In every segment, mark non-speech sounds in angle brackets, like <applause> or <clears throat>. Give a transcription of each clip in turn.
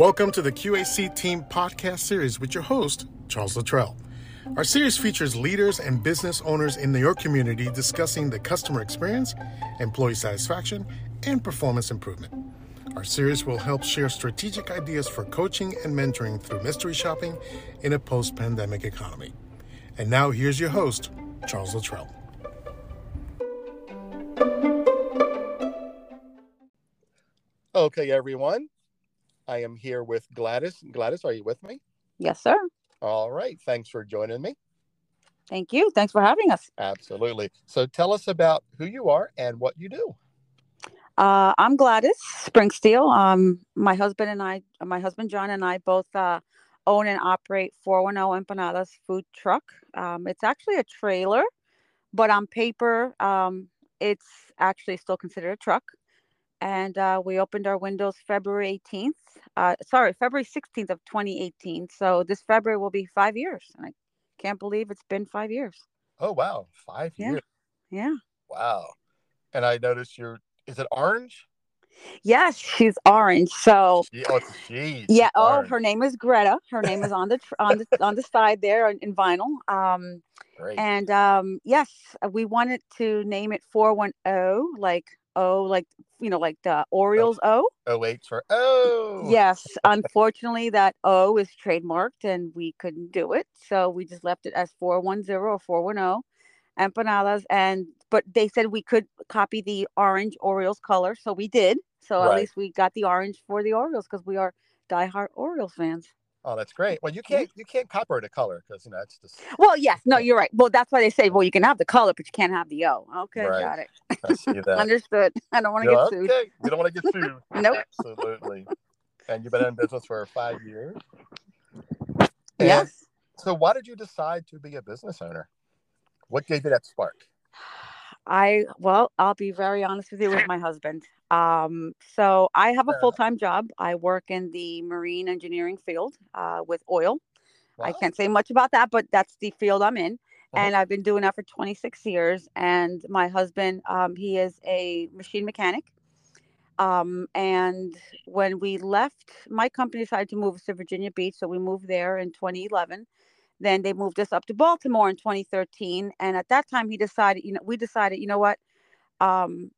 Welcome to the QAC Team podcast series with your host, Charles Luttrell. Our series features leaders and business owners in your community discussing the customer experience, employee satisfaction, and performance improvement. Our series will help share strategic ideas for coaching and mentoring through mystery shopping in a post pandemic economy. And now here's your host, Charles Luttrell. Okay, everyone. I am here with Gladys. Gladys, are you with me? Yes, sir. All right. Thanks for joining me. Thank you. Thanks for having us. Absolutely. So tell us about who you are and what you do. Uh, I'm Gladys Springsteel. Um, my husband and I, my husband John and I both uh, own and operate 410 Empanadas food truck. Um, it's actually a trailer, but on paper, um, it's actually still considered a truck and uh, we opened our windows February 18th. Uh, sorry, February 16th of 2018. So this February will be five years, and I can't believe it's been five years. Oh wow, five yeah. years! Yeah. Wow. And I noticed you're. Is it orange? Yes, she's orange. So she, oh, she. Yeah. Oh, orange. her name is Greta. Her name is on the on the on the side there in, in vinyl. Um, Great. and um, yes, we wanted to name it 410, like oh, like you know, like the oh. Orioles O. oh wait for O. Oh. Yes, <laughs> unfortunately, that O is trademarked, and we couldn't do it, so we just left it as 410 or 410 empanadas. And but they said we could copy the orange Orioles color, so we did. So Right. at least we got the orange for the Orioles because we are diehard Orioles fans. Oh, that's great. Well, you can't you can't copyright a color because you know it's just. Well, yes, no, you're right. Well, that's why they say, well, you can have the color, but you can't have the O. Okay, Right. got it. I see <laughs> that. Understood. I don't want to get sued. okay. You don't want to get sued. Nope. Absolutely. And you've been in business for five years. And Yes. So, why did you decide to be a business owner? What gave you that spark? I well, I'll be very honest with you with my husband. Um, so I have a full time job. I work in the marine engineering field uh, with oil. I can't say much about that, but that's the field I'm in, Mhm. and I've been doing that for 26 years. And my husband, um, he is a machine mechanic. Um, and when we left, my company decided to move us to Virginia Beach, so we moved there in 2011. Then they moved us up to Baltimore in 2013, and at that time, he decided, you know, we decided, you know what, um,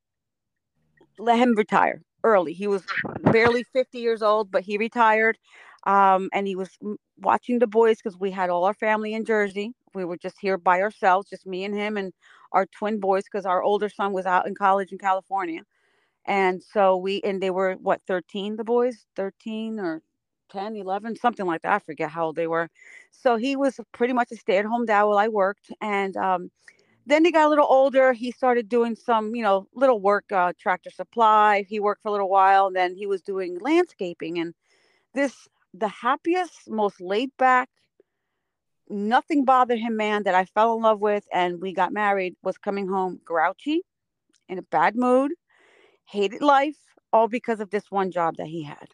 let him retire early. He was barely 50 years old, but he retired. Um, and he was watching the boys because we had all our family in Jersey. We were just here by ourselves, just me and him and our twin boys because our older son was out in college in California. And so we, and they were what, 13, the boys, 13 or 10, 11, something like that. I forget how old they were. So he was pretty much a stay at home dad while I worked. And um, then he got a little older. He started doing some, you know, little work, uh, tractor supply. He worked for a little while. And then he was doing landscaping. And this, the happiest, most laid back, nothing bothered him man that I fell in love with and we got married was coming home grouchy, in a bad mood, hated life, all because of this one job that he had.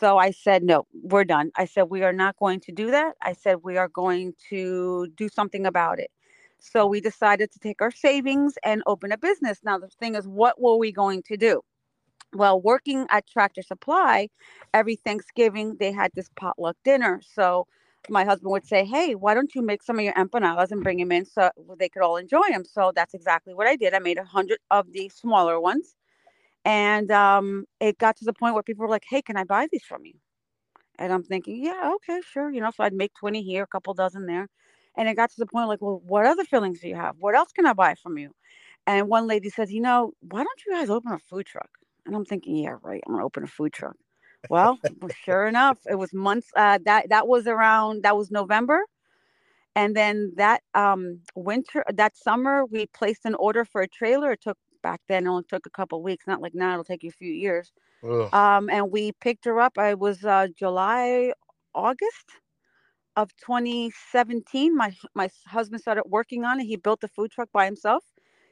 So I said, no, we're done. I said, we are not going to do that. I said, we are going to do something about it. So we decided to take our savings and open a business. Now, the thing is, what were we going to do? Well, working at Tractor Supply, every Thanksgiving they had this potluck dinner. So my husband would say, Hey, why don't you make some of your empanadas and bring them in so they could all enjoy them? So that's exactly what I did. I made a hundred of the smaller ones. And um, it got to the point where people were like, Hey, can I buy these from you? And I'm thinking, Yeah, okay, sure. You know, so I'd make 20 here, a couple dozen there. And it got to the point like, Well, what other fillings do you have? What else can I buy from you? And one lady says, You know, why don't you guys open a food truck? And I'm thinking, Yeah, right. I'm going to open a food truck. Well, sure enough, it was months. Uh, that that was around that was November, and then that um, winter, that summer, we placed an order for a trailer. It took back then it only took a couple weeks, not like now. It'll take you a few years. Ugh. Um, and we picked her up. I was uh, July, August of 2017. My my husband started working on it. He built the food truck by himself.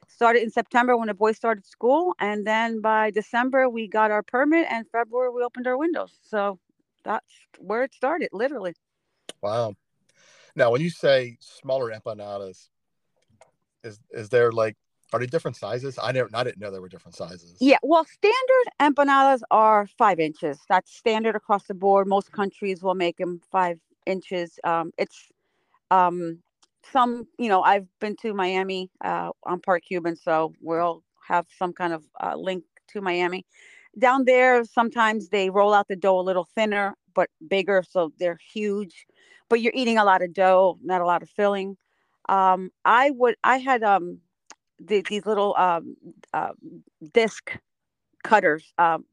Started in September when the boys started school, and then by December we got our permit, and February we opened our windows. So that's where it started, literally. Wow. Now, when you say smaller empanadas, is is there like Are they different sizes? I never, I didn't know there were different sizes. Yeah, well, standard empanadas are five inches. That's standard across the board. Most countries will make them five inches. Um, it's um, some, you know, I've been to Miami. Uh, I'm part Cuban, so we'll have some kind of uh, link to Miami. Down there, sometimes they roll out the dough a little thinner but bigger, so they're huge. But you're eating a lot of dough, not a lot of filling. Um, I would, I had um, the, these little um, uh, disc cutters. Um,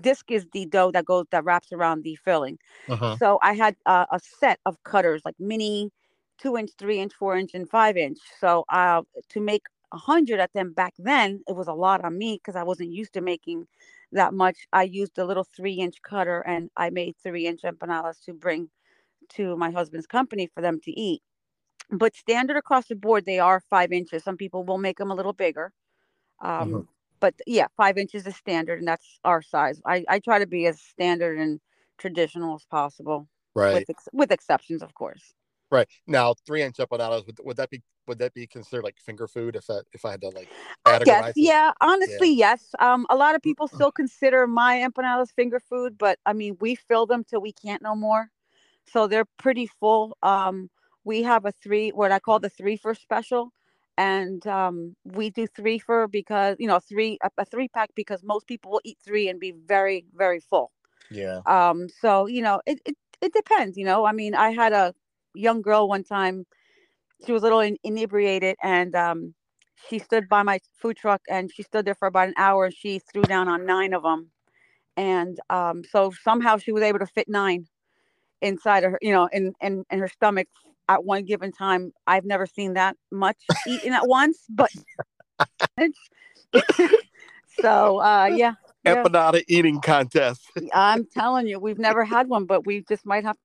disc is the dough that goes that wraps around the filling. Uh-huh. So I had uh, a set of cutters, like mini, two inch, three inch, four inch, and five inch. So uh, to make a hundred at them back then, it was a lot on me because I wasn't used to making that much. I used a little three inch cutter and I made three inch empanadas to bring to my husband's company for them to eat. But standard across the board, they are five inches. Some people will make them a little bigger. Um, Mhm. But yeah, five inches is standard, and that's our size. I, I try to be as standard and traditional as possible, Right. with ex- with exceptions, of course. Right. Now, three inch empanadas would, would that be would that be considered like finger food if that if I had to like guess, it? yeah. Honestly, yes. Um, a lot of people still consider my empanadas finger food, but I mean, we fill them till we can't no more, so they're pretty full. Um, we have a three, what I call the three for special, and um, we do three for because you know three a, a three pack because most people will eat three and be very very full. Yeah. Um, so you know, it, it it depends. You know, I mean, I had a young girl one time. She was a little in, inebriated, and um, she stood by my food truck, and she stood there for about an hour, and she threw down on nine of them, and um, so somehow she was able to fit nine inside of her, you know, in in in her stomach at one given time. I've never seen that much eaten at once, but <laughs> so uh, yeah. Yeah. Empanada eating contest. I'm telling you, we've never had one, but we just might have.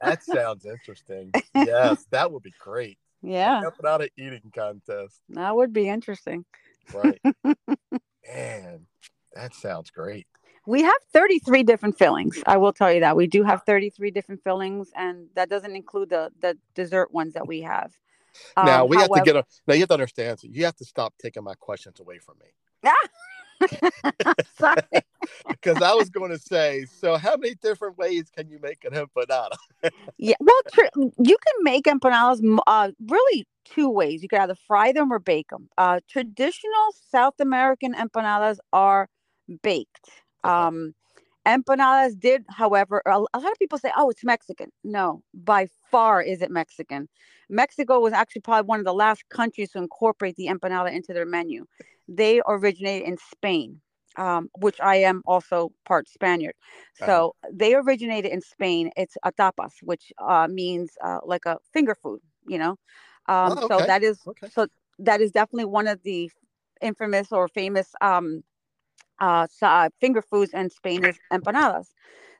that sounds interesting. <laughs> Yes, that would be great. Yeah, Empanada eating contest. that would be interesting. Right. <laughs> Man, that sounds great. We have 33 different fillings. I will tell you that we do have 33 different fillings, and that doesn't include the the dessert ones that we have. now Um, we have to get a now you have to understand so you have to stop taking my questions away from me. <laughs> Sorry. <laughs> Because I was going to say, so how many different ways can you make an empanada? <laughs> Yeah, well, tr- you can make empanadas uh, really two ways. You can either fry them or bake them. Uh, traditional South American empanadas are baked. Okay. Um, empanadas did, however, a, a lot of people say, "Oh, it's Mexican." No, by far is it Mexican. Mexico was actually probably one of the last countries to incorporate the empanada into their menu. They originated in Spain, um, which I am also part Spaniard. Uh-huh. So they originated in Spain. It's a tapas, which uh, means uh, like a finger food, you know. Um, Oh, So that is Okay. so that is definitely one of the infamous or famous um, uh, uh, finger foods and Spain is empanadas.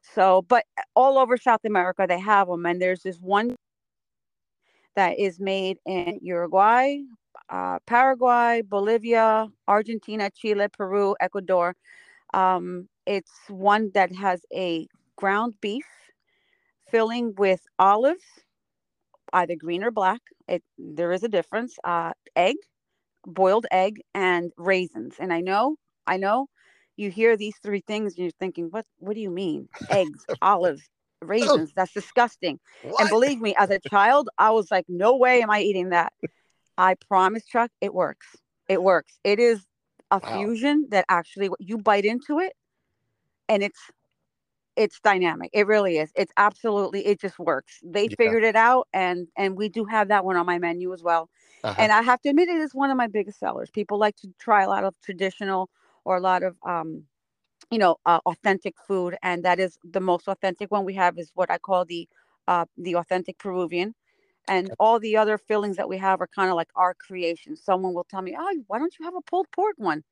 So, but all over South America they have them, and there's this one that is made in Uruguay, uh, Paraguay, Bolivia, Argentina, Chile, Peru, Ecuador. Um, it's one that has a ground beef filling with olives, either green or black. It there is a difference. Uh, egg, boiled egg, and raisins. And I know, I know, you hear these three things, and you're thinking, what? What do you mean? Eggs, <laughs> olives, raisins? That's disgusting. And believe me, as a child, I was like, no way am I eating that. I promise, Chuck, it works. It works. It is a Wow. fusion that actually you bite into it and it's it's dynamic. It really is. It's absolutely it just works. They Yeah. figured it out and and we do have that one on my menu as well. Uh-huh. And I have to admit it is one of my biggest sellers. People like to try a lot of traditional or a lot of um you know uh, authentic food and that is the most authentic one we have is what I call the uh the authentic Peruvian and all the other fillings that we have are kind of like our creation. Someone will tell me, "Oh, why don't you have a pulled pork one?"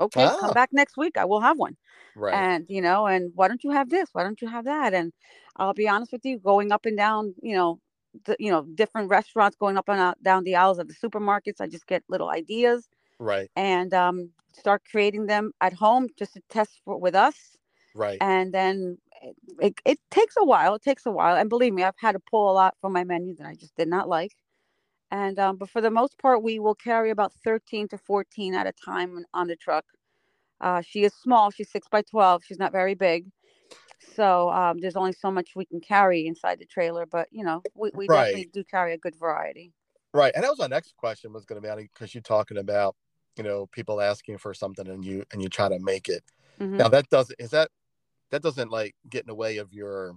Okay, Ah. come back next week. I will have one right. and you know and why don't you have this why don't you have that and i'll be honest with you going up and down you know the, you know different restaurants going up and out, down the aisles of the supermarkets i just get little ideas right. and um, start creating them at home just to test for, with us Right. and then it, it, it takes a while it takes a while and believe me i've had to pull a lot from my menu that i just did not like And um, but for the most part, we will carry about 13 to 14 at a time on the truck. Uh, she is small. She's six by 12. She's not very big. So um, there's only so much we can carry inside the trailer, but you know, we, we Right. definitely do carry a good variety. Right, and that was my next question was going to be because you're talking about you know people asking for something and you and you try to make it. Mhm. Now that doesn't is that that doesn't like get in the way of your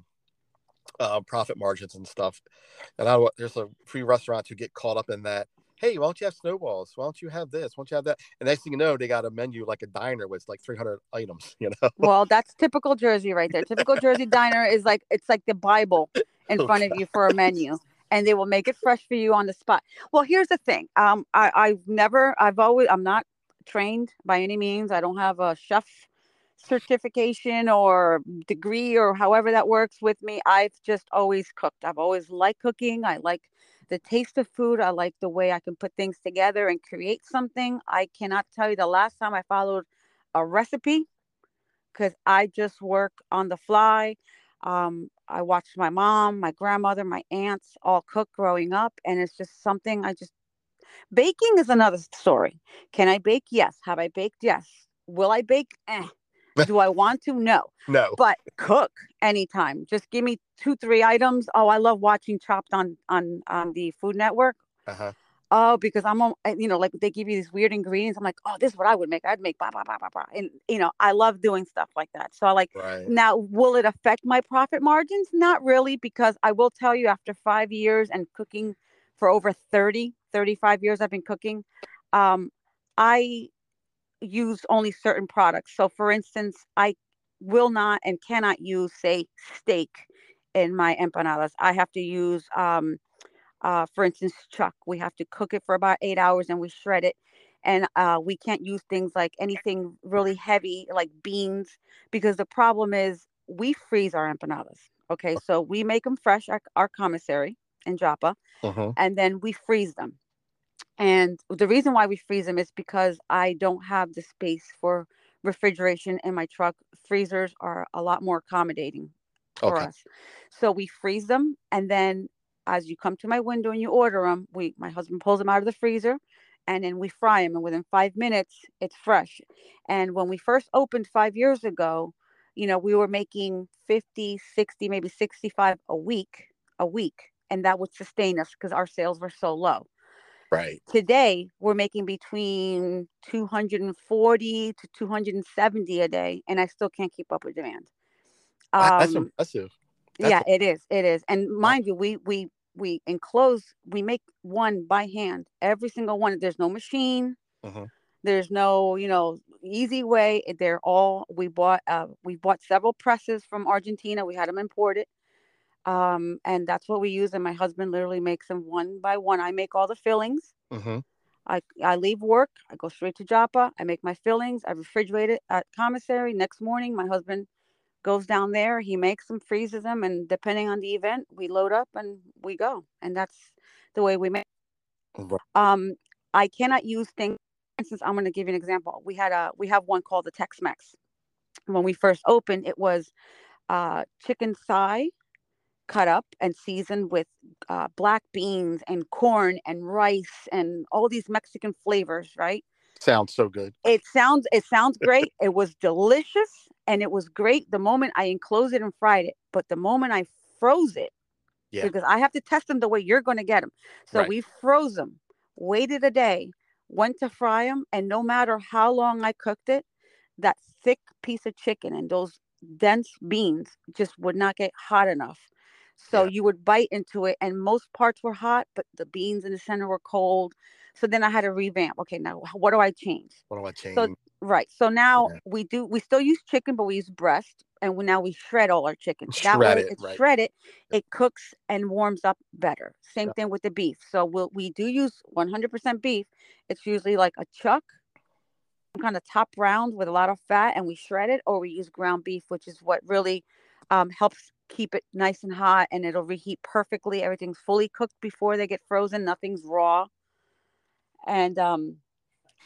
uh, profit margins and stuff. And I there's a few restaurants who get caught up in that. Hey, why don't you have snowballs? Why don't you have this? Why don't you have that? And next thing you know, they got a menu like a diner with like 300 items. <laughs> You know, Well, that's typical Jersey right there. Typical Jersey diner is like it's like the Bible in <laughs> Oh, front of you for a menu, and they will make it fresh for you on the spot. Well, here's the thing. Um, I, I've never, I've always, I'm not trained by any means. I don't have a chef certification or degree or however that works with me. I've just always cooked. I've always liked cooking. I like the taste of food. I like the way I can put things together and create something. I cannot tell you the last time I followed a recipe because I just work on the fly. Um, I watched my mom, my grandmother, my aunts all cook growing up, and it's just something I just. Baking is another story. Can I bake? Yes. Have I baked? Yes. Will I bake? Eh. <laughs> Do I want to? No. no, But cook anytime. Just give me two, three items. Oh, I love watching Chopped on on on the Food Network. uh-huh. Oh, because I'm, on- you know, like they give you these weird ingredients. I'm like, oh, this is what I would make. I'd make blah blah blah blah blah, and you know, I love doing stuff like that. So I like. right, Now, will it affect my profit margins? Not really, because I will tell you after five years and cooking for over 30, 35 years, I've been cooking. Um, I use only certain products. So, for instance, I will not and cannot use, say, steak in my empanadas. I have to use, um, uh, for instance, chuck. We have to cook it for about eight hours and we shred it. And uh, we can't use things like anything really heavy, like beans, because the problem is we freeze our empanadas. Okay, so we make them fresh, our, our commissary in Joppa, Mhm. and then we freeze them. And the reason why we freeze them is because I don't have the space for refrigeration in my truck. Freezers are a lot more accommodating for Okay. us. So we freeze them, and then as you come to my window and you order them, we my husband pulls them out of the freezer, and then we fry them, and within five minutes it's fresh. And when we first opened five years ago, you know, we were making 50, 60, maybe 65 a week, a week, and that would sustain us because our sales were so low. Right, today we're making between 240 to 270 a day and i still can't keep up with demand. Wow, that's um, impressive. that's yeah it is it is. And mind you we we we enclose we make one by hand every single one. There's no machine. Mhm. there's no you know easy way. They're all we bought uh we bought several presses from argentina. We had them imported. Um and that's what we use and my husband literally makes them one by one. I make all the fillings. Hmm I, I leave work, I go straight to Joppa, I make my fillings, I refrigerate it at commissary. Next morning, my husband goes down there, he makes them, freezes them, and depending on the event, we load up and we go. And that's the way we make. Right. Um, I cannot use things. For instance, I'm going to give you an example. We had a we have one called the Tex-Mex. When we first opened, it was uh, chicken thigh cut up and seasoned with uh, black beans and corn and rice and all these Mexican flavors, right? Sounds so good. It sounds it sounds great. <laughs> it was delicious and it was great the moment I enclosed it and fried it. But the moment I froze it, Yeah. because I have to test them the way you're going to get them. So Right. we froze them, waited a day, went to fry them, and no matter how long I cooked it, that thick piece of chicken and those dense beans just would not get hot enough. So Yeah. you would bite into it, and most parts were hot, but the beans in the center were cold. So then I had to revamp. Okay, now what do I change? What do I change? So Right. So now Yeah. we do. We still use chicken, but we use breast, and we, now we shred all our chicken. That Shred way, it, it's right. shredded. It cooks and warms up better. Same Yeah. thing with the beef. So we'll, we do use 100% beef. It's usually like a chuck, kind of top round with a lot of fat, and we shred it, or we use ground beef, which is what really um, helps keep it nice and hot, and it'll reheat perfectly. Everything's fully cooked before they get frozen. Nothing's raw, and um,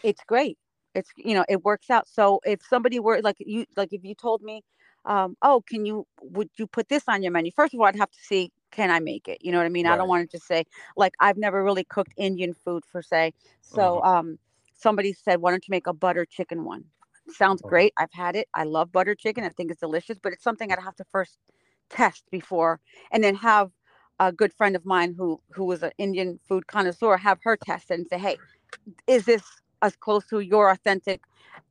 it's great it's you know it works out so if somebody were like you like if you told me um, oh, can you would you put this on your menu? First of all, I'd have to see can I make it? You know what I mean? I don't want to just say like I've never really cooked Indian food for say So Mhm. um, somebody said, why don't you make a butter chicken one? Sounds Mhm. great. I've had it. I love butter chicken. I think it's delicious, but it's something I'd have to first test before, and then have a good friend of mine who who was an Indian food connoisseur have her test it and say, hey, is this as close to your authentic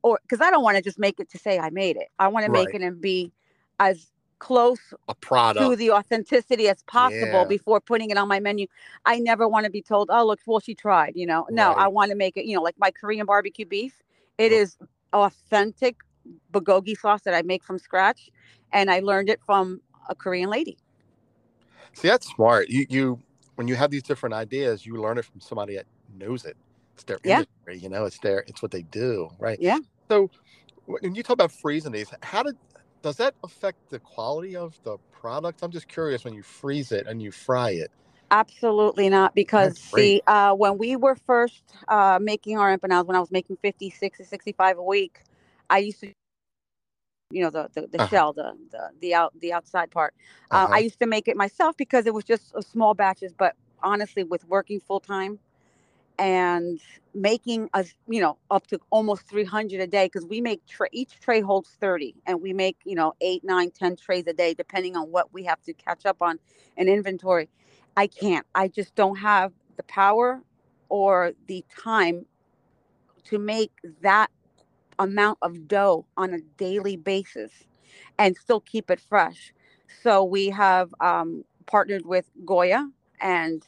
or because I don't want to just make it to say I made it. I want to make it and be as close A product to the authenticity as possible Yeah. before putting it on my menu. I never want to be told, "Oh, look, well, she tried." You know, no, I want to make it. You know, like my Korean barbecue beef. It Oh. is authentic bulgogi sauce that I make from scratch, and I learned it from a Korean lady. See, that's smart. You you when you have these different ideas, you learn it from somebody that knows it. It's their Yeah. industry, you know. It's their it's what they do, right? Yeah. So when you talk about freezing these, how did does that affect the quality of the product? I'm just curious when you freeze it and you fry it. Absolutely not, because see, uh, when we were first uh, making our empanadas, when I was making 50, 60, 65 a week, I used to, you know, the the, the Uh-huh. shell, the the the out the outside part. Uh, Uh-huh. I used to make it myself because it was just a small batches. But honestly, with working full time and making us, you know, up to almost 300 a day, because we make tra- each tray holds 30, and we make, you know, eight, nine, 10 trays a day, depending on what we have to catch up on in inventory. I can't. I just don't have the power or the time to make that amount of dough on a daily basis and still keep it fresh. So we have um, partnered with Goya and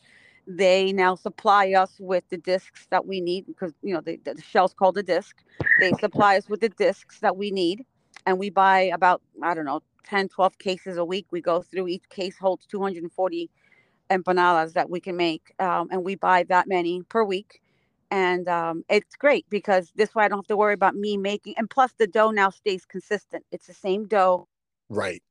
they now supply us with the discs that we need because you know the, the shell's called a disc. They supply us with the discs that we need and we buy about I don't know 10 12 cases a week. We go through each case holds 240 empanadas that we can make um, and we buy that many per week and um, it's great because this way i don't have to worry about me making and plus the dough now stays consistent it's the same dough Right.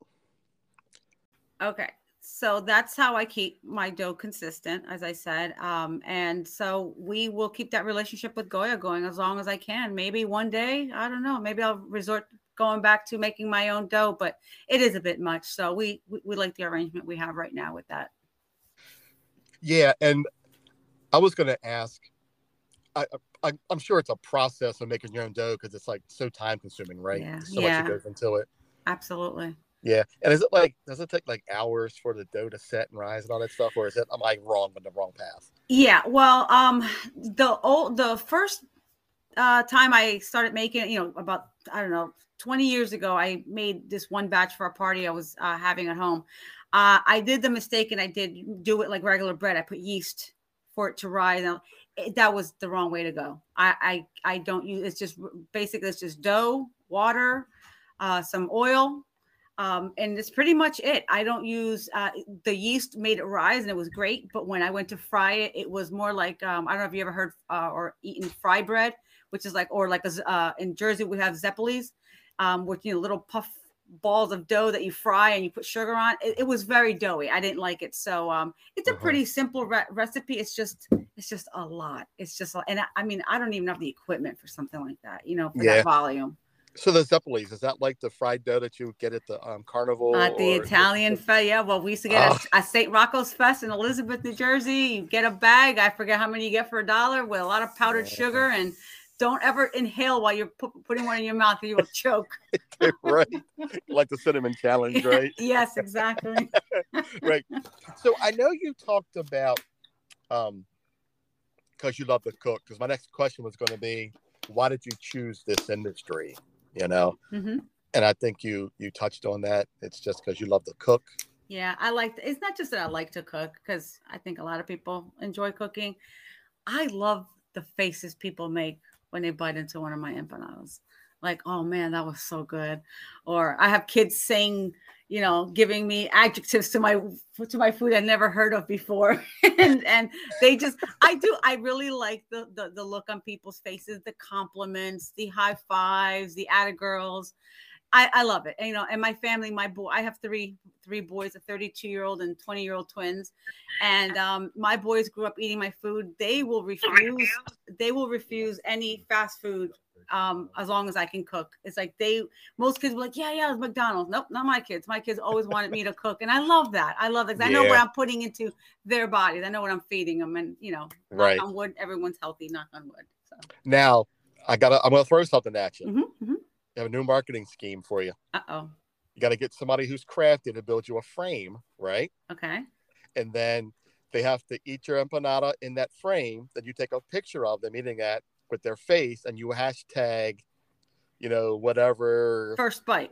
Okay. So that's how I keep my dough consistent, as I said. Um, and so we will keep that relationship with Goya going as long as I can. Maybe one day, I don't know, maybe I'll resort going back to making my own dough, but it is a bit much. So we we, we like the arrangement we have right now with that. Yeah, and I was going to ask. I, I I'm sure it's a process of making your own dough because it's like so time consuming, right? Yeah, So yeah. much that goes into it. Absolutely. Yeah, and is it like does it take like hours for the dough to set and rise and all that stuff, or is it am I wrong on the wrong path? Yeah, well, um, the old the first uh, time I started making you know, about I don't know, twenty years ago, I made this one batch for a party I was uh, having at home. Uh, I did the mistake and I did do it like regular bread. I put yeast for it to rise. Now, it, that was the wrong way to go. I I, I don't use it's just basically it's just dough, water, uh, some oil, um, and it's pretty much it. I don't use uh, the yeast made it rise and it was great, but when I went to fry it, it was more like um, I don't know if you ever heard uh, or eaten fry bread, which is like or like a uh, in Jersey we have zeppelis, um, which you know little puff balls of dough that you fry and you put sugar on. It, it was very doughy. I didn't like it, so um, it's a Uh-huh. pretty simple re- recipe. It's just it's just a lot. It's just a- and I, I mean I don't even have the equipment for something like that, you know, for Yeah. that volume. So the zeppelis is that like the fried dough that you get at the um, carnival? At the or- Italian fest, yeah. Well, we used to get Oh. a, a St. Rocco's Fest in Elizabeth, New Jersey. You get a bag. I forget how many you get for a dollar with a lot of powdered Yeah. sugar. And don't ever inhale while you're pu- putting one in your mouth, or <laughs> you will choke. right, like the cinnamon challenge, <laughs> right? yes, exactly. <laughs> right. So I know you talked about um because you love to cook. Because my next question was going to be, why did you choose this industry? You know, hmm and I think you you touched on that. It's just because you love to cook. Yeah, I like. It's not just that I like to cook because I think a lot of people enjoy cooking. I love the faces people make when they bite into one of my empanadas. Like, oh man, that was so good. Or I have kids saying, you know, giving me adjectives to my to my food I never heard of before, <laughs> and and they just, I do, I really like the the, the look on people's faces, the compliments, the high fives, the atta girls. I, I love it. And, you know, and my family, my boy, I have three three boys, a 32 year old and 20 year old twins, and um, my boys grew up eating my food. They will refuse. They will refuse any fast food um, as long as I can cook. It's like they most kids were like, yeah, yeah, it's McDonald's. Nope, not my kids. My kids always wanted me to <laughs> cook, and I love that. I love that 'cause I know what I'm putting into their bodies. I know what I'm feeding them, and you know, knock Right. on wood, everyone's healthy. Knock on wood. So, Now, I gotta. I'm gonna throw something at you. mm-hmm, I have a new marketing scheme for you. uh oh. You got to get somebody who's crafted to build you a frame, right? Okay. And then they have to eat your empanada in that frame. Then you take a picture of them eating that with their face, and you hashtag, you know, whatever First bite.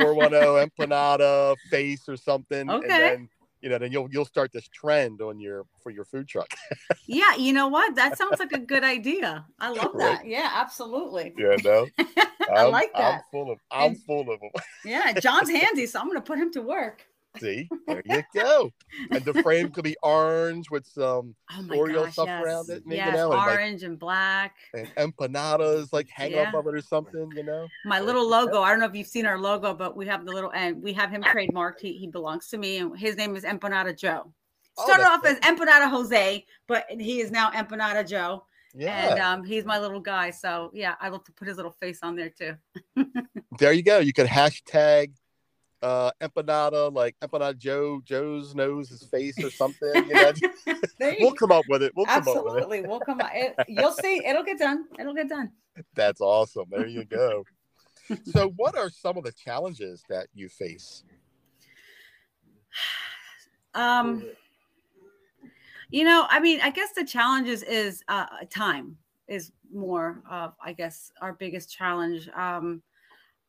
410 <laughs> empanada face or something. Okay. And then, you know, then you'll you'll start this trend on your for your food truck. <laughs> Yeah, you know what? That sounds like a good idea. I love Right. that. Yeah, absolutely. You know, <laughs> I like I'm full of I'm And- full of them. Yeah, John's handy, so I'm gonna put him to work. See, there you go. And the frame could be orange with some <laughs> Oh Oreo gosh, stuff yes. around it, yes, now, and, like- orange and black. and empanadas like hang Yeah. up of it or something, you know. My little logo. I don't know if you've seen our logo, but we have the little and we have him trademarked. He, he belongs to me, and his name is Empanada Joe. Oh, Started that's off as Empanada Jose, but he is now Empanada Joe, Yeah, and um, he's my little guy. So yeah, I love to put his little face on there too. <laughs> there you go. You could hashtag uh empanada like empanada Joe Joe's nose his face or something. You know, <laughs> we'll come up with it. We'll come up with it. Absolutely, we'll come out. It, you'll see. It'll get done. It'll get done. That's awesome. There you go. so, what are some of the challenges that you face? <sighs> Um, you know, I mean, I guess the challenges is uh, time is more of, I guess, our biggest challenge. Um,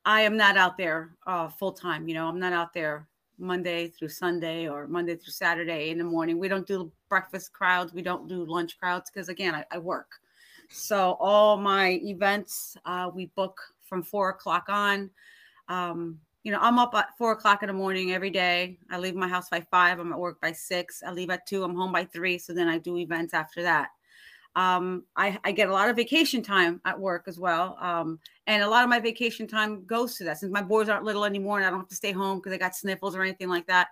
I am not out there uh, full time. You know, I'm not out there Monday through Sunday or Monday through Saturday in the morning. We don't do breakfast crowds. We don't do lunch crowds because, again, I, I work. So all my events uh, we book from four o'clock on. Um, you know, I'm up at four o'clock in the morning every day. I leave my house by five. I'm at work by six. I leave at two. I'm home by three. So then I do events after that. Um, I, I get a lot of vacation time at work as well. Um, and a lot of my vacation time goes to that. Since my boys aren't little anymore and I don't have to stay home because they got sniffles or anything like that,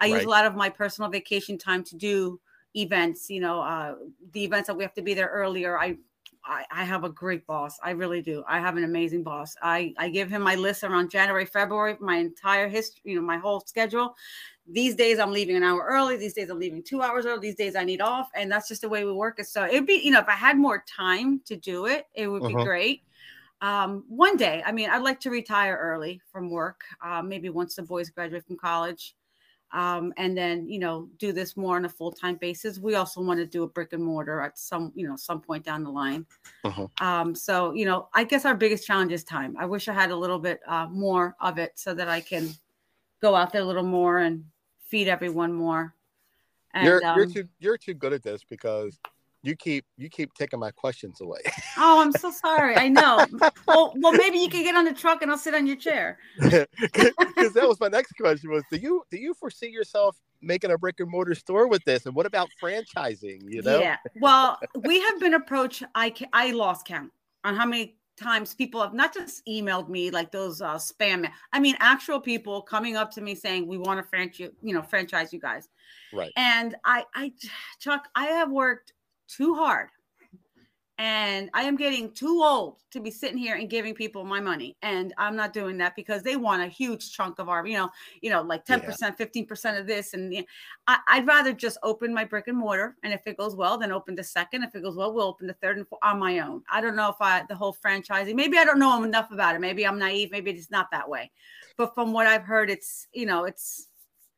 I use a lot of my personal vacation time to do events. You know, uh, the events that we have to be there earlier. I I, I have a great boss. I really do. I have an amazing boss. I, I give him my list around January, February, my entire history, you know, my whole schedule. These days I'm leaving an hour early. These days I'm leaving two hours early. These days I need off. And that's just the way we work. It. So it'd be, you know, if I had more time to do it, it would be Mhm. great. Um, one day, I mean, I'd like to retire early from work, uh, maybe once the boys graduate from college um, and then you know do this more on a full-time basis. We also want to do a brick and mortar at some you know some point down the line. Mhm. um, so you know i guess our biggest challenge is time. I wish i had a little bit uh, more of it so that i can go out there a little more and feed everyone more. And you're you're um, too you're too good at this because you keep you keep taking my questions away. <laughs> oh i'm so sorry i know well, well maybe you can get on the truck and i'll sit on your chair <laughs> Because that was my next question was do you do you foresee yourself making a brick and mortar store with this? And what about franchising? You know? Yeah. Well, we have been approached. I I lost count on how many times people have not just emailed me like those uh, spam. I mean, actual people coming up to me saying we want to franchise, you, you know, franchise you guys. Right. And I, I, Chuck, I have worked too hard. And I am getting too old to be sitting here and giving people my money. And I'm not doing that because they want a huge chunk of our, you know, you know, like 10%, 15% of this. And you know, I, I'd rather just open my brick and mortar. And if it goes well, then open the second. If it goes well, we'll open the third and fourth on my own. I don't know if I, the whole franchising, maybe I don't know enough about it. Maybe I'm naive. Maybe it's not that way. But from what I've heard, it's, you know, it's,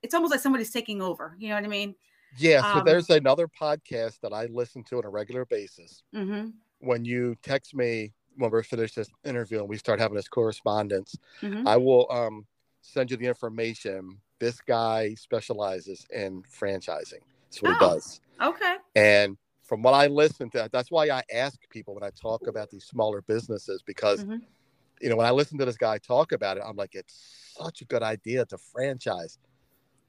it's almost like somebody's taking over. You know what I mean? Yeah. So Um, there's another podcast that I listen to on a regular basis. Mm-hmm. When you text me when we're finished this interview and we start having this correspondence, Mhm. I will um send you the information. This guy specializes in franchising. That's what he Oh. does. Okay. And from what I listen to, that's why I ask people when I talk about these smaller businesses because, Mhm. you know, when I listen to this guy talk about it, I'm like, it's such a good idea to franchise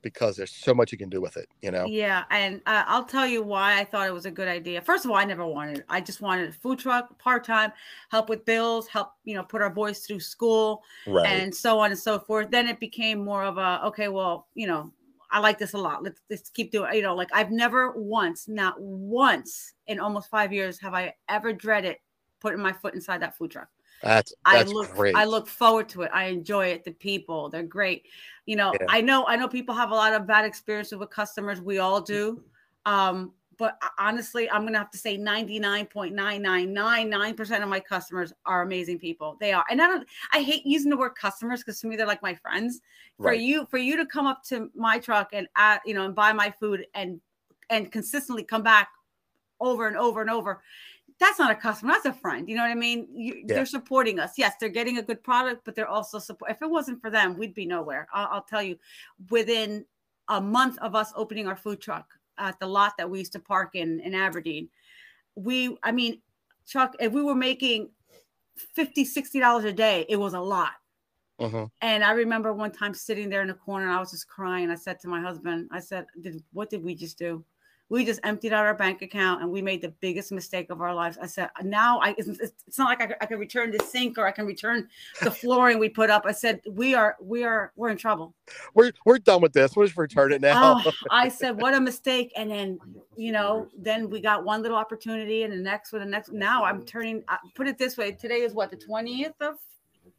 because there's so much you can do with it, you know? Yeah, and uh, I'll tell you why I thought it was a good idea. First of all, I never wanted it. I just wanted a food truck, part time, help with bills, help you know put our boys through school, Right. and so on and so forth. Then it became more of a okay, well, you know, I like this a lot. Let's let's keep doing. You know, like I've never once, not once in almost five years, have I ever dreaded putting my foot inside that food truck. That's I look great. I look forward to it. I enjoy it. The people, they're great. You know, Yeah. I know I know people have a lot of bad experiences with customers. We all do. Um, but honestly, I'm gonna have to say 99.9999% of my customers are amazing people. They are, and I don't I hate using the word customers because to me they're like my friends. For Right. you, for you to come up to my truck and uh, you know, and buy my food and and consistently come back over and over and over that's not a customer that's a friend you know what i mean you, Yeah. they're supporting us yes they're getting a good product but they're also support if it wasn't for them we'd be nowhere I'll, I'll tell you within a month of us opening our food truck at the lot that we used to park in in aberdeen we i mean chuck if we were making 50 60 dollars a day it was a lot Mhm. and I remember one time sitting there in the corner and I was just crying. I said to my husband, I said, did, what did we just do? We just emptied out our bank account and we made the biggest mistake of our lives. I said, now I, it's, it's not like I, I can return the sink or I can return the <laughs> flooring we put up. I said, we are, we are, we're in trouble. We're we're done with this. We'll just return it now. Oh, I said, what a mistake. And then, <laughs> you know, then we got one little opportunity and the next with the next. Now I'm turning, uh, put it this way. Today is what, the 20th of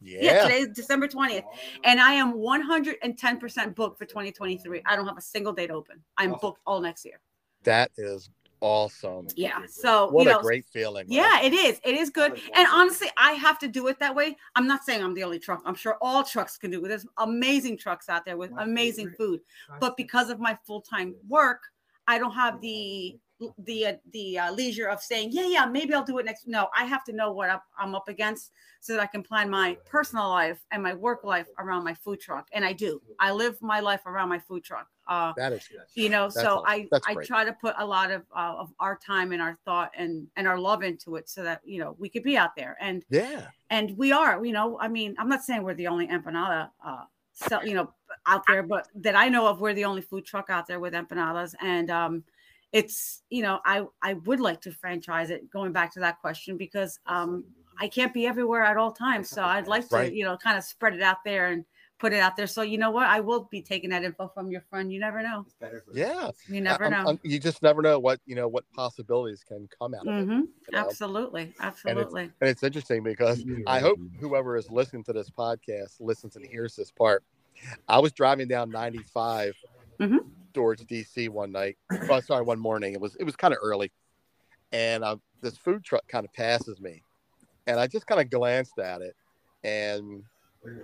yeah, yeah. today is December 20th. And I am 110% booked for 2023. I don't have a single date open. I'm booked all next year. That is awesome. Yeah. So, What you a know, great feeling. right? yeah, it is. It is good. And honestly, I have to do it that way. I'm not saying I'm the only truck. I'm sure all trucks can do it. There's amazing trucks out there with amazing food. But because of my full-time work, I don't have the the uh, the uh, leisure of saying, yeah, yeah, maybe I'll do it next. No, I have to know what I'm, I'm up against so that I can plan my personal life and my work life around my food truck. And I do. I live my life around my food truck. Uh, That is you know That's so awesome. i i try to put a lot of uh, of our time and our thought and and our love into it so that you know we could be out there and yeah. and we are you know i mean i'm not saying we're the only empanada uh sell you know out there but that i know of we're the only food truck out there with empanadas and um it's you know i i would like to franchise it going back to that question because um i can't be everywhere at all times so i'd <laughs> like to Right. you know kind of spread it out there and put it out there so you know what i will be taking that info from your friend you never know Yeah. you never I'm- know I'm- you just never know what you know what possibilities can come out of it. you know? Absolutely, absolutely. And it's interesting because I hope whoever is listening to this podcast listens and hears this part. I was driving down 95 Mhm. towards DC one night. Oh, sorry, one morning. It was it was kind of early, and uh, this food truck kind of passes me, and I just kind of glanced at it, and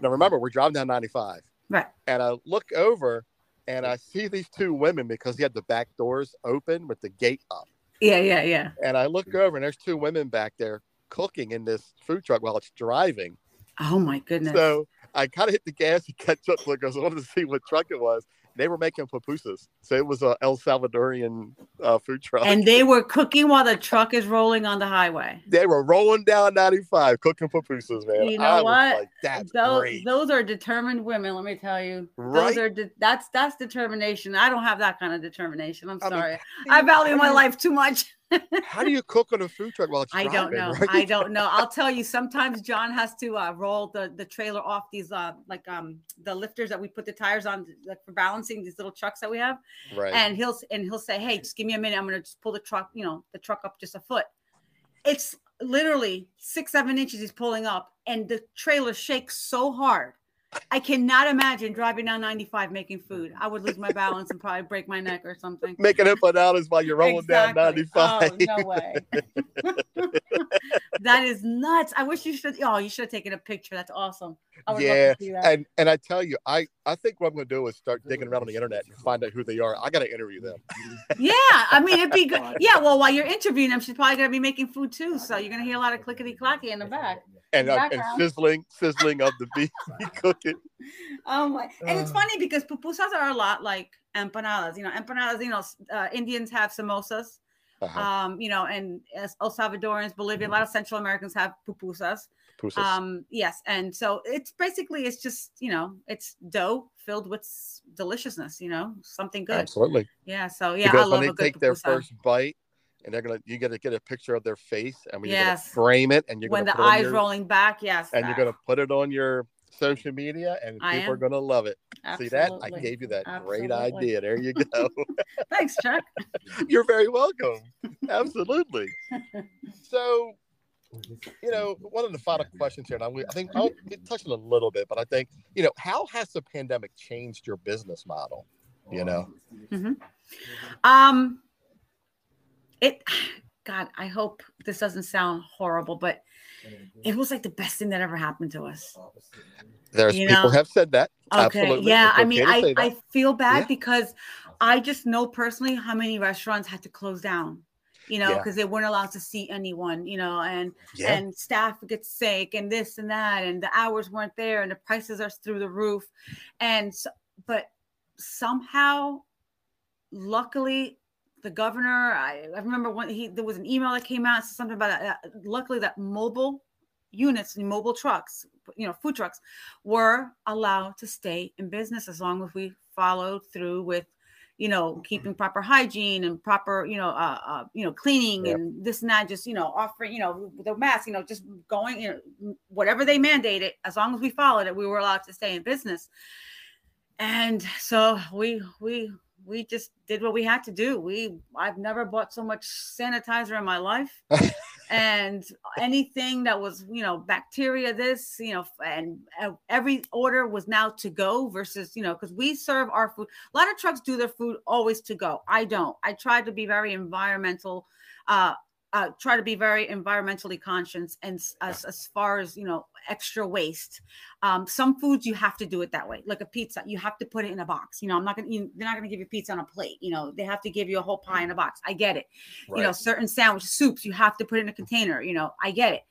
now remember we're driving down 95, Right. and I look over, and I see these two women because he had the back doors open with the gate up. Yeah, yeah, yeah. And I look over and there's two women back there cooking in this food truck while it's driving. Oh my goodness. So I kind of hit the gas and catch up because I wanted to see what truck it was. They were making pupusas. So it was a El Salvadorian uh, food truck. and they were cooking while the truck is rolling on the highway. they were rolling down 95 cooking pupusas, man. You know I what? like, that's Those great. those are determined women. Let me tell you, Right? those are de- that's that's determination. I don't have that kind of determination. I'm I mean, sorry. I value my life too much. How do you cook on a food truck while it's I driving? I don't know. right? I don't know. I'll tell you. Sometimes John has to uh, roll the the trailer off these uh like um the lifters that we put the tires on like for balancing these little trucks that we have. Right. and he'll and he'll say, "Hey, just give me a minute. I'm gonna just pull the truck, you know, the truck up just a foot." It's literally six, seven inches he's pulling up, and the trailer shakes so hard. I cannot imagine driving down 95 making food. I would lose my balance and probably break my neck or something. Making empanadas while you're rolling down 95. Oh, no way. <laughs> that is nuts. I wish you should. Oh, you should have taken a picture. That's awesome. I would Yeah, love to see that. And and I tell you, I I think what I'm going to do is start digging around on the internet and find out who they are. I got to interview them. Yeah, I mean it'd be good. <laughs> Yeah, well, while you're interviewing them, she's probably gonna be making food too. So you're gonna hear a lot of clickety clacky in the back. And uh, and sizzling sizzling of the beef <laughs> cooking. Oh my! And it's funny because pupusas are a lot like empanadas. You know, empanadas. You know, uh, Indians have samosas. Uh-huh. Um, you know, and as El Salvadorans, Bolivian, a lot of Central Americans have pupusas. Pupusas. Um, yes, and so it's basically it's just you know it's dough filled with s- deliciousness. You know, something good. Absolutely. Yeah. So yeah, I because love when a they good take their first bite, and they're gonna you got to get a picture of their face, and when you're gonna frame it, and you're when the put it on eyes your- rolling back. Yes, and you're gonna put it on your social media, and I people are gonna love it. See that? I gave you that great idea. There you go. <laughs> Thanks, Chuck. <laughs> You're very welcome. Absolutely. So, you know, one of the final questions here, and I, I think I'll touch on a little bit, but I think, you know, how has the pandemic changed your business model? You know, mm-hmm. um, it, <sighs> God, I hope this doesn't sound horrible, but it was like the best thing that ever happened to us. There's you people know? have said that. Okay. Absolutely. Yeah. I mean, I, I feel bad yeah. because I just know personally how many restaurants had to close down you know, because yeah. they weren't allowed to see anyone, you know, and yeah. and staff gets sick and this and that, and the hours weren't there, and the prices are through the roof, and so, but somehow, luckily, the governor, I, I remember when he there was an email that came out something about that. Luckily, that mobile units and mobile trucks, you know, food trucks, were allowed to stay in business as long as we followed through with you know, keeping proper hygiene and proper, you know, uh, uh you know, cleaning yep. and this and that, just, you know, offering, you know, the mask, you know, just going, you know, whatever they mandated, as long as we followed it, we were allowed to stay in business. And so we, we, we just did what we had to do. We I've never bought so much sanitizer in my life. <laughs> and anything that was, you know, bacteria this, you know, and every order was now to go versus, you know, cuz we serve our food. A lot of trucks do their food always to go. I don't. I try to be very environmental uh uh, try to be very environmentally conscious and as, as far as you know extra waste. Um, some foods you have to do it that way like a pizza you have to put it in a box you know i'm not gonna you, they're not gonna give you pizza on a plate you know they have to give you a whole pie in a box i get it. Right. you know certain sandwich soups you have to put in a container you know i get it.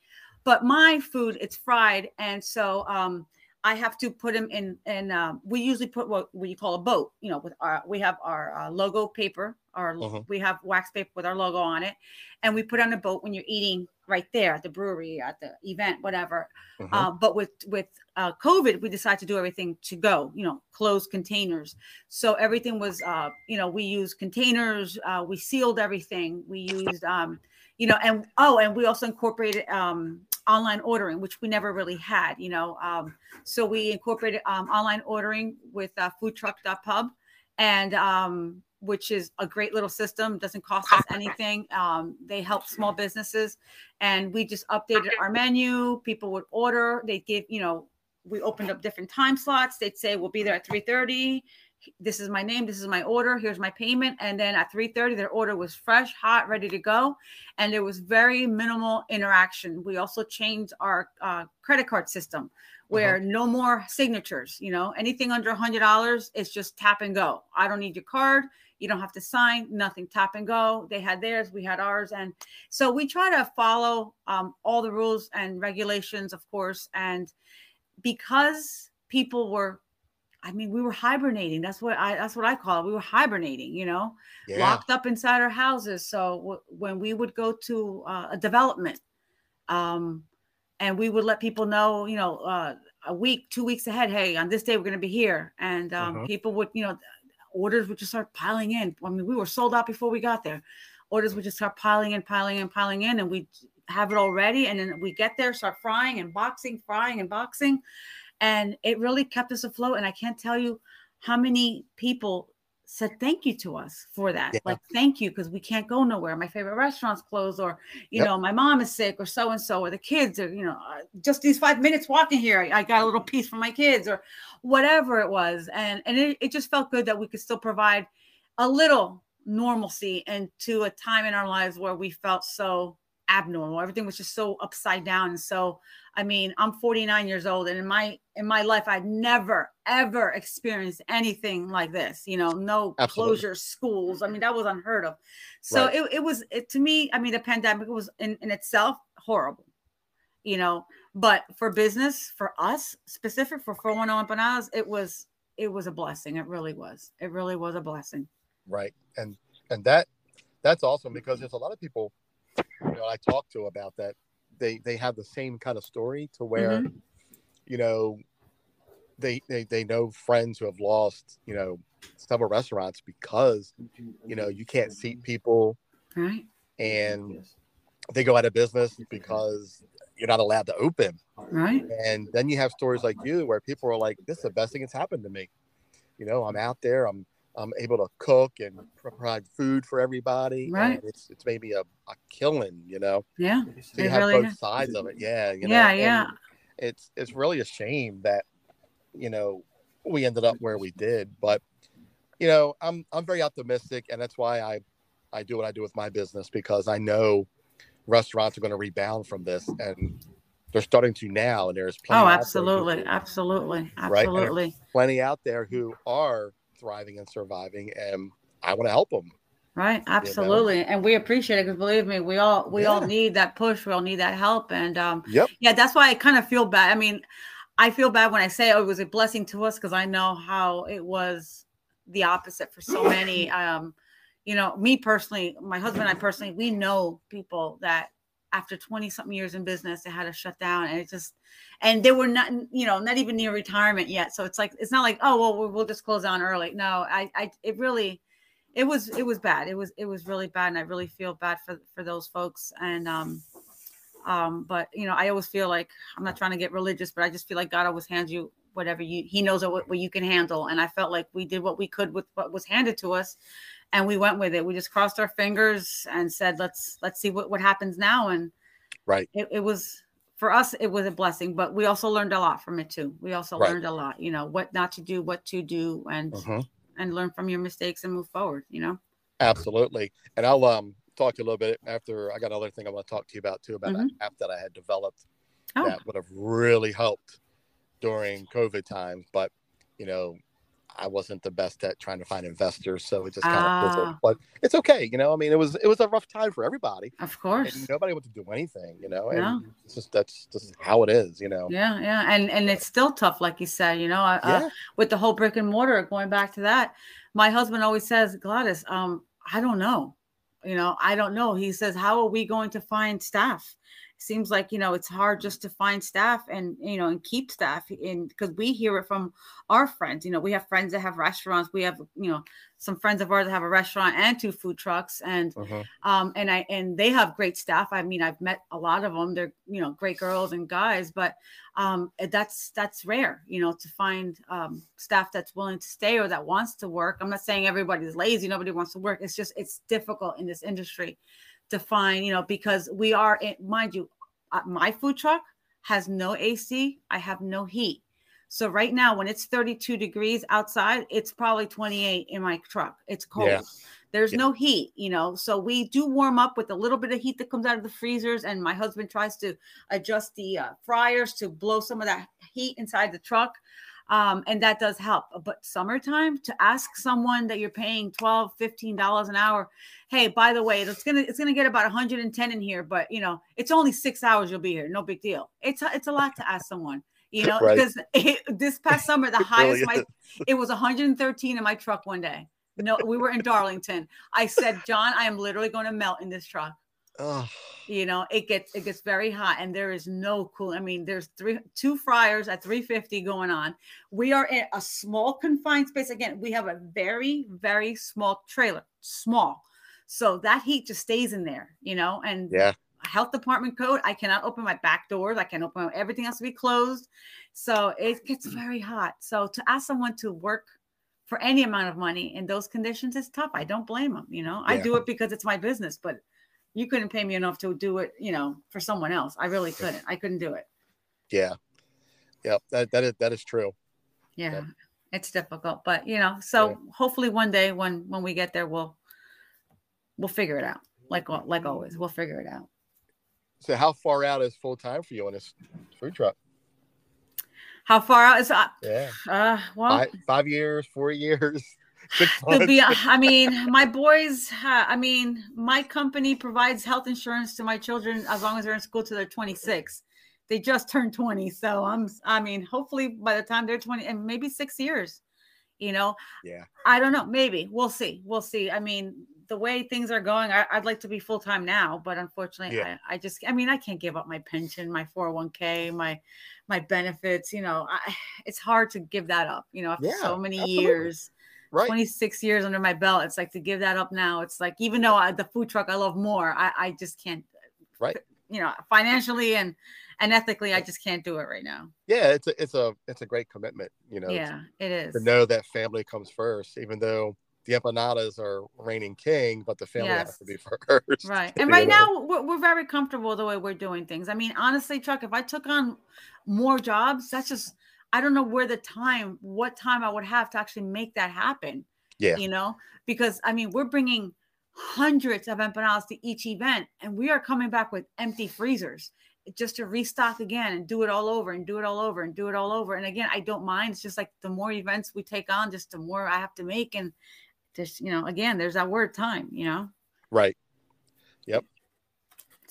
But my food it's fried and so um I have to put them in, and uh, we usually put what we call a boat. You know, with our we have our uh, logo paper, our uh-huh. we have wax paper with our logo on it, and we put on a boat when you're eating right there at the brewery, at the event, whatever. Uh-huh. Uh, but with with uh, COVID, we decided to do everything to go. You know, closed containers. So everything was, uh, you know, we used containers. Uh, we sealed everything. We used, um, you know, and oh, and we also incorporated um, online ordering, which we never really had, you know. Um, so we incorporated um, online ordering with uh, foodtruck.pub, and um, which is a great little system, doesn't cost us anything. Um, they help small businesses, and we just updated our menu. People would order. They give, you know, we opened up different time slots. They'd say we'll be there at three thirty this is my name this is my order here's my payment. And then at 3.30 their order was fresh hot ready to go. And there was very minimal interaction. We also changed our uh, credit card system where uh-huh. no more signatures you know anything under hundred dollars is just tap and go. I don't need your card. You don't have to sign nothing tap and go. They had theirs we had ours. And so we try to follow um, all the rules and regulations of course. And because people were I mean, we were hibernating. That's what I that's what I call it. We were hibernating, you know, yeah. locked up inside our houses. So w- when we would go to uh, a development, um, and we would let people know, you know, uh, a week, two weeks ahead, hey, on this day we're going to be here, and um, uh-huh. people would, you know, orders would just start piling in. I mean, we were sold out before we got there. Orders would just start piling in, piling in, piling in, and we have it all ready. And then we get there, start frying and boxing, frying and boxing and it really kept us afloat. And i can't tell you how many people said thank you to us for that. Yeah. like thank you because we can't go nowhere. My favorite restaurants closed or you yep. know my mom is sick or so and so or the kids are you know uh, just these five minutes walking here I, got a little piece for my kids or whatever it was. And and it, it just felt good that we could still provide a little normalcy and to a time in our lives where we felt so abnormal. Everything was just so upside down and so I mean, I'm 49 years old, and in my in my life, I'd never ever experienced anything like this. You know, no Absolutely. closure schools. I mean, that was unheard of. So right. it, it was it, to me. I mean, the pandemic was in, in itself horrible. You know, but for business, for us specific for 410 empanadas, it was it was a blessing. It really was. It really was a blessing. Right, and and that that's awesome because there's a lot of people you know I talk to about that they they have the same kind of story to where mm-hmm. you know they, they they know friends who have lost you know several restaurants because you know you can't seat people right. and they go out of business because you're not allowed to open. Right. And then you have stories like you where people are like this is the best thing that's happened to me. You know i'm out there i'm I'm able to cook and provide food for everybody. Right. It's it's maybe a, a killing, you know. Yeah. So you have really both is. sides of it. Yeah. You know? Yeah, and yeah. It's it's really a shame that, you know, we ended up where we did. But, you know, I'm I'm very optimistic and that's why I I do what I do with my business because I know restaurants are going to rebound from this and they're starting to now and there's plenty Oh, out there who- absolutely. Absolutely. Right, Absolutely. plenty out there who are thriving and surviving and I want to help them. Right, absolutely, and we appreciate it because believe me, we all we all need that push. We all need that help, and um, Yep. yeah, that's why I kind of feel bad. I mean, I feel bad when I say oh, it was a blessing to us because I know how it was the opposite for so many. <clears throat> Um, you know, me personally, my husband and I personally, we know people that after 20 something years in business, they had to shut down and it just, and they were not, you know, not even near retirement yet. So it's like, it's not like, oh, well, we'll- just close down early. No, I, I, it really, it was, it was bad. It was, it was really bad. And I really feel bad for, for those folks. And, um, um, but you know, I always feel like I'm not trying to get religious, but I just feel like God always hands you whatever you, he knows what, what you can handle. And I felt like we did what we could with what was handed to us and we went with it. We just crossed our fingers and said, let's, let's see what, what happens now. And Right. it, it was, for us, it was a blessing, but we also learned a lot from it too. We also Right. learned a lot, you know, what not to do, what to do, and Mhm. and learn from your mistakes and move forward. You know. Absolutely. And I'll um talk to you a little bit after I got another thing I want to talk to you about too about an app that I had developed Oh, that would have really helped during COVID times. But you know, I wasn't the best at trying to find investors, so it just kind of fizzled. Ah. But it's okay, you know. I mean, it was it was a rough time for everybody, of course. and nobody wanted to do anything, you know. And No. it's just that's just how it is, you know. Yeah, yeah, and and it's still tough, like you said. You know, uh, uh, Yeah. with the whole brick and mortar. Going back to that, my husband always says, Gladys, um, I don't know. You know, I don't know. He says, how are we going to find staff? Seems like you know it's hard just to find staff and you know and keep staff in because we hear it from our friends. You know, we have friends that have restaurants. We have you know some friends of ours that have a restaurant and two food trucks, and Mhm. um and i and they have great staff i mean i've met a lot of them they're you know great girls and guys but um eh, that's that's rare you know to find um staff that's willing to stay or that wants to work i'm not saying everybody's lazy nobody wants to work it's just it's difficult in this industry to find you know because we are in, mind you uh, my food truck has no ac i have no heat so right now when it's 32 degrees outside it's probably 28 in my truck it's cold Yeah. there's Yeah. no heat, you know. So we do warm up with a little bit of heat that comes out of the freezers, and my husband tries to adjust the uh, fryers to blow some of that heat inside the truck. Um, and that does help. But summertime, to ask someone that you're paying 12 $15 an hour, hey, by the way, it's gonna it's gonna get about 110 in here, but you know, it's only six hours you'll be here, no big deal. It's a, it's a lot to ask someone. You know, Right. because <laughs> it, this past summer, the <laughs> highest my it was 113 in my truck one day. No, we were in Darlington. I said, John, I am literally going to melt in this truck. Ugh. You know, it gets it gets very hot, and there is no cool. I mean, there's three two fryers at 350 going on. We are in a small confined space. Again, we have a very very small trailer, small, so that heat just stays in there. You know, and yeah. health department code. I cannot open my back doors. I can't open everything has to be closed. So it gets mm. very hot. So to ask someone to work for any amount of money in those conditions is tough. I don't blame them. You know, I do it because it's my business, but you couldn't pay me enough to do it, you know, for someone else. I really couldn't. I couldn't do it. Yeah. Yeah. That that is that is true. Yeah. Yep. It's difficult, but you know, so Yeah. hopefully one day when when we get there, we'll we'll figure it out. Like like always, we'll figure it out. So how far out is full time for you on this food truck? How far out is uh, Yeah. uh well Five, five years, four years, <laughs> be i mean my boys i mean my company provides health insurance to my children as long as they're in school till they're 26 they just turned 20 so i'm i mean hopefully by the time they're 20 and maybe six years you know yeah. i don't know maybe we'll see we'll see i mean the way things are going I, i'd like to be full-time now but unfortunately Yeah. I, I just i mean i can't give up my pension my 401k my my benefits you know I, it's hard to give that up you know after Yeah, so many absolutely. years Right. 26 years under my belt. It's like to give that up now. It's like even though I, the food truck I love more, I, I just can't. Right. You know, financially and and ethically, I just can't do it right now. Yeah, it's a it's a it's a great commitment. You know, Yeah, it is. to know that family comes first, even though the empanadas are reigning king, but the family has to be first. Right. <laughs> And right know? now, we're, we're very comfortable the way we're doing things. I mean, honestly, Chuck, if I took on more jobs, that's just, I don't know where the time, what time I would have to actually make that happen. Yeah. You know, because I mean, we're bringing hundreds of empanadas to each event and we are coming back with empty freezers just to restock again and do it all over and do it all over and do it all over. And again, I don't mind. It's just like the more events we take on, just the more I have to make. And just, you know, again, there's that word time, you know? Right.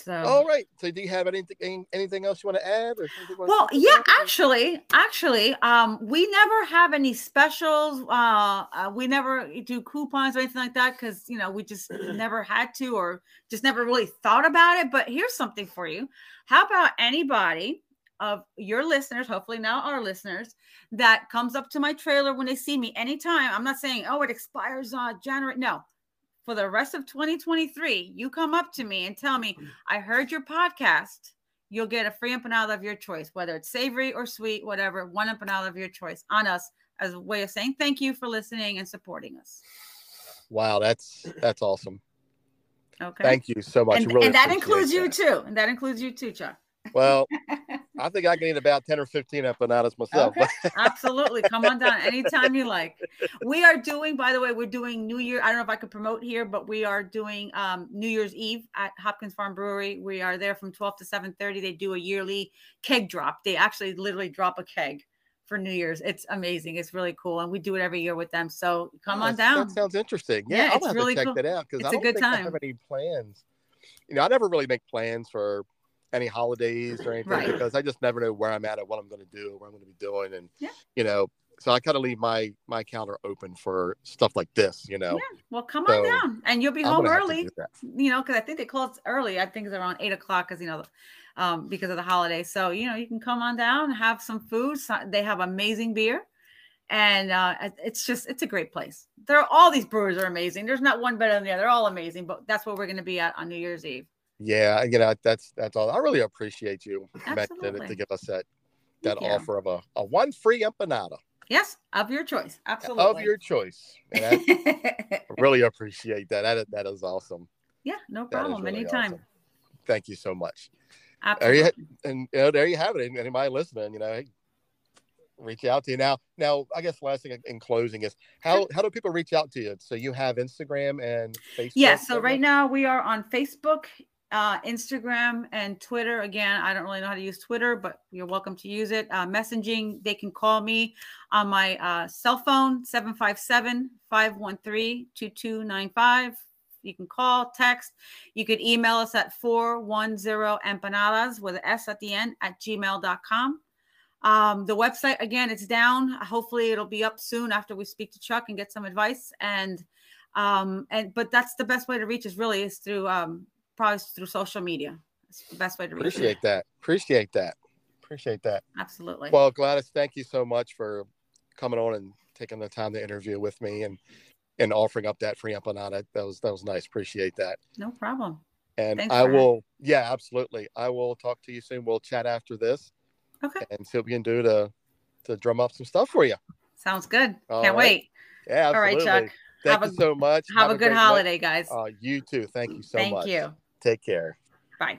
So All right. So, do you have anything anything else you want to add? Or anything wanna Well, yeah, about? actually, actually, um, we never have any specials. Uh, uh, we never do coupons or anything like that because you know we just <clears throat> never had to or just never really thought about it. But here's something for you. How about anybody of your listeners, hopefully now our listeners, that comes up to my trailer when they see me anytime? I'm not saying, oh, it expires uh January. No. For the rest of 2023, you come up to me and tell me, mm. I heard your podcast you'll get a free empanada of your choice, whether it's savory or sweet, whatever, one empanada of your choice on us as a way of saying thank you for listening and supporting us. Wow, that's that's awesome. Okay. Thank you so much. and, really and that appreciate includes you too. And that includes you too, Chuck. Well, <laughs> I think I can eat about ten or fifteen empanadas myself. Okay. <laughs> Absolutely. Come on down anytime you like. We are doing, by the way, we're doing New Year. I don't know if I could promote here, but we are doing um, New Year's Eve at Hopkins Farm Brewery. We are there from 12 to 7:30. They do a yearly keg drop. They actually literally drop a keg for New Year's. It's amazing. It's really cool. And we do it every year with them. So come Oh, on down. That sounds interesting. Yeah, Yeah, I'll it's have really to check cool. that out because I a don't good think I time. have any plans. You know, I never really make plans for any holidays or anything Right. because I just never know where I'm at or what I'm going to do, what I'm going to be doing, and Yeah. you know, so I kind of leave my my calendar open for stuff like this. You know, Yeah. Well, come So, on down and you'll be home gonna have to early. you know, because I think they close early. I think it's around eight o'clock, because you know, um, because of the holiday. So you know, you can come on down, have some food. They have amazing beer, and uh, it's just it's a great place. There are all these brewers are amazing. There's not one better than the other. They're all amazing. But that's where we're going to be at on New Year's Eve. Yeah, you know, that's that's all. I really appreciate you Absolutely. to give us that that Thank you. offer of a, a one free empanada Yes, of your choice. Absolutely. of your choice. I <laughs> really appreciate that. That that is awesome. yeah, no problem. really Anytime. awesome. Thank you so much. Absolutely. You, and you know, there you have it. Anybody listening, you know, reach out to you now. Now, I guess last thing in closing is how how do people reach out to you? So you have Instagram and Facebook. Yes. so right now we are on Facebook, uh, Instagram, and Twitter. Again, I don't really know how to use Twitter, but you're welcome to use it. Uh, messaging, they can call me on my uh, cell phone, 757 513 2295. You can call, text. You could email us at 410 empanadas with an S at the end at gmail.com. Um, the website, again, it's down. Hopefully, it'll be up soon after we speak to Chuck and get some advice. And um and but that's the best way to reach us really is through um probably through social media it's the best way to reach appreciate that. Appreciate that. Appreciate that. absolutely Well, Gladys, thank you so much for coming on and taking the time to interview with me and and offering up that free empanada. That was that was nice. Appreciate that. no problem And Thanks I will, yeah, absolutely. I will talk to you soon. We'll chat after this okay and see what we can do to to drum up some stuff for you. sounds good All can't right. wait Yeah, all right chuck Thank Have you a- so much. have, a good great night. holiday guys Uh, you too. Thank you so thank much. Thank you Take care. bye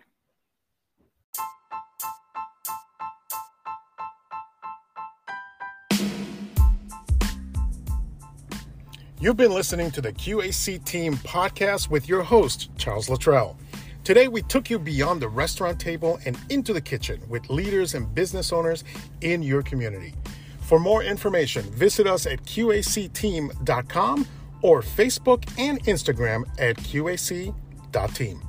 You've been listening to the QAC Team podcast with your host, Charles Luttrell. Today, we took you beyond the restaurant table and into the kitchen with leaders and business owners in your community. For more information, visit us at QACteam.com or Facebook and Instagram at QAC.team.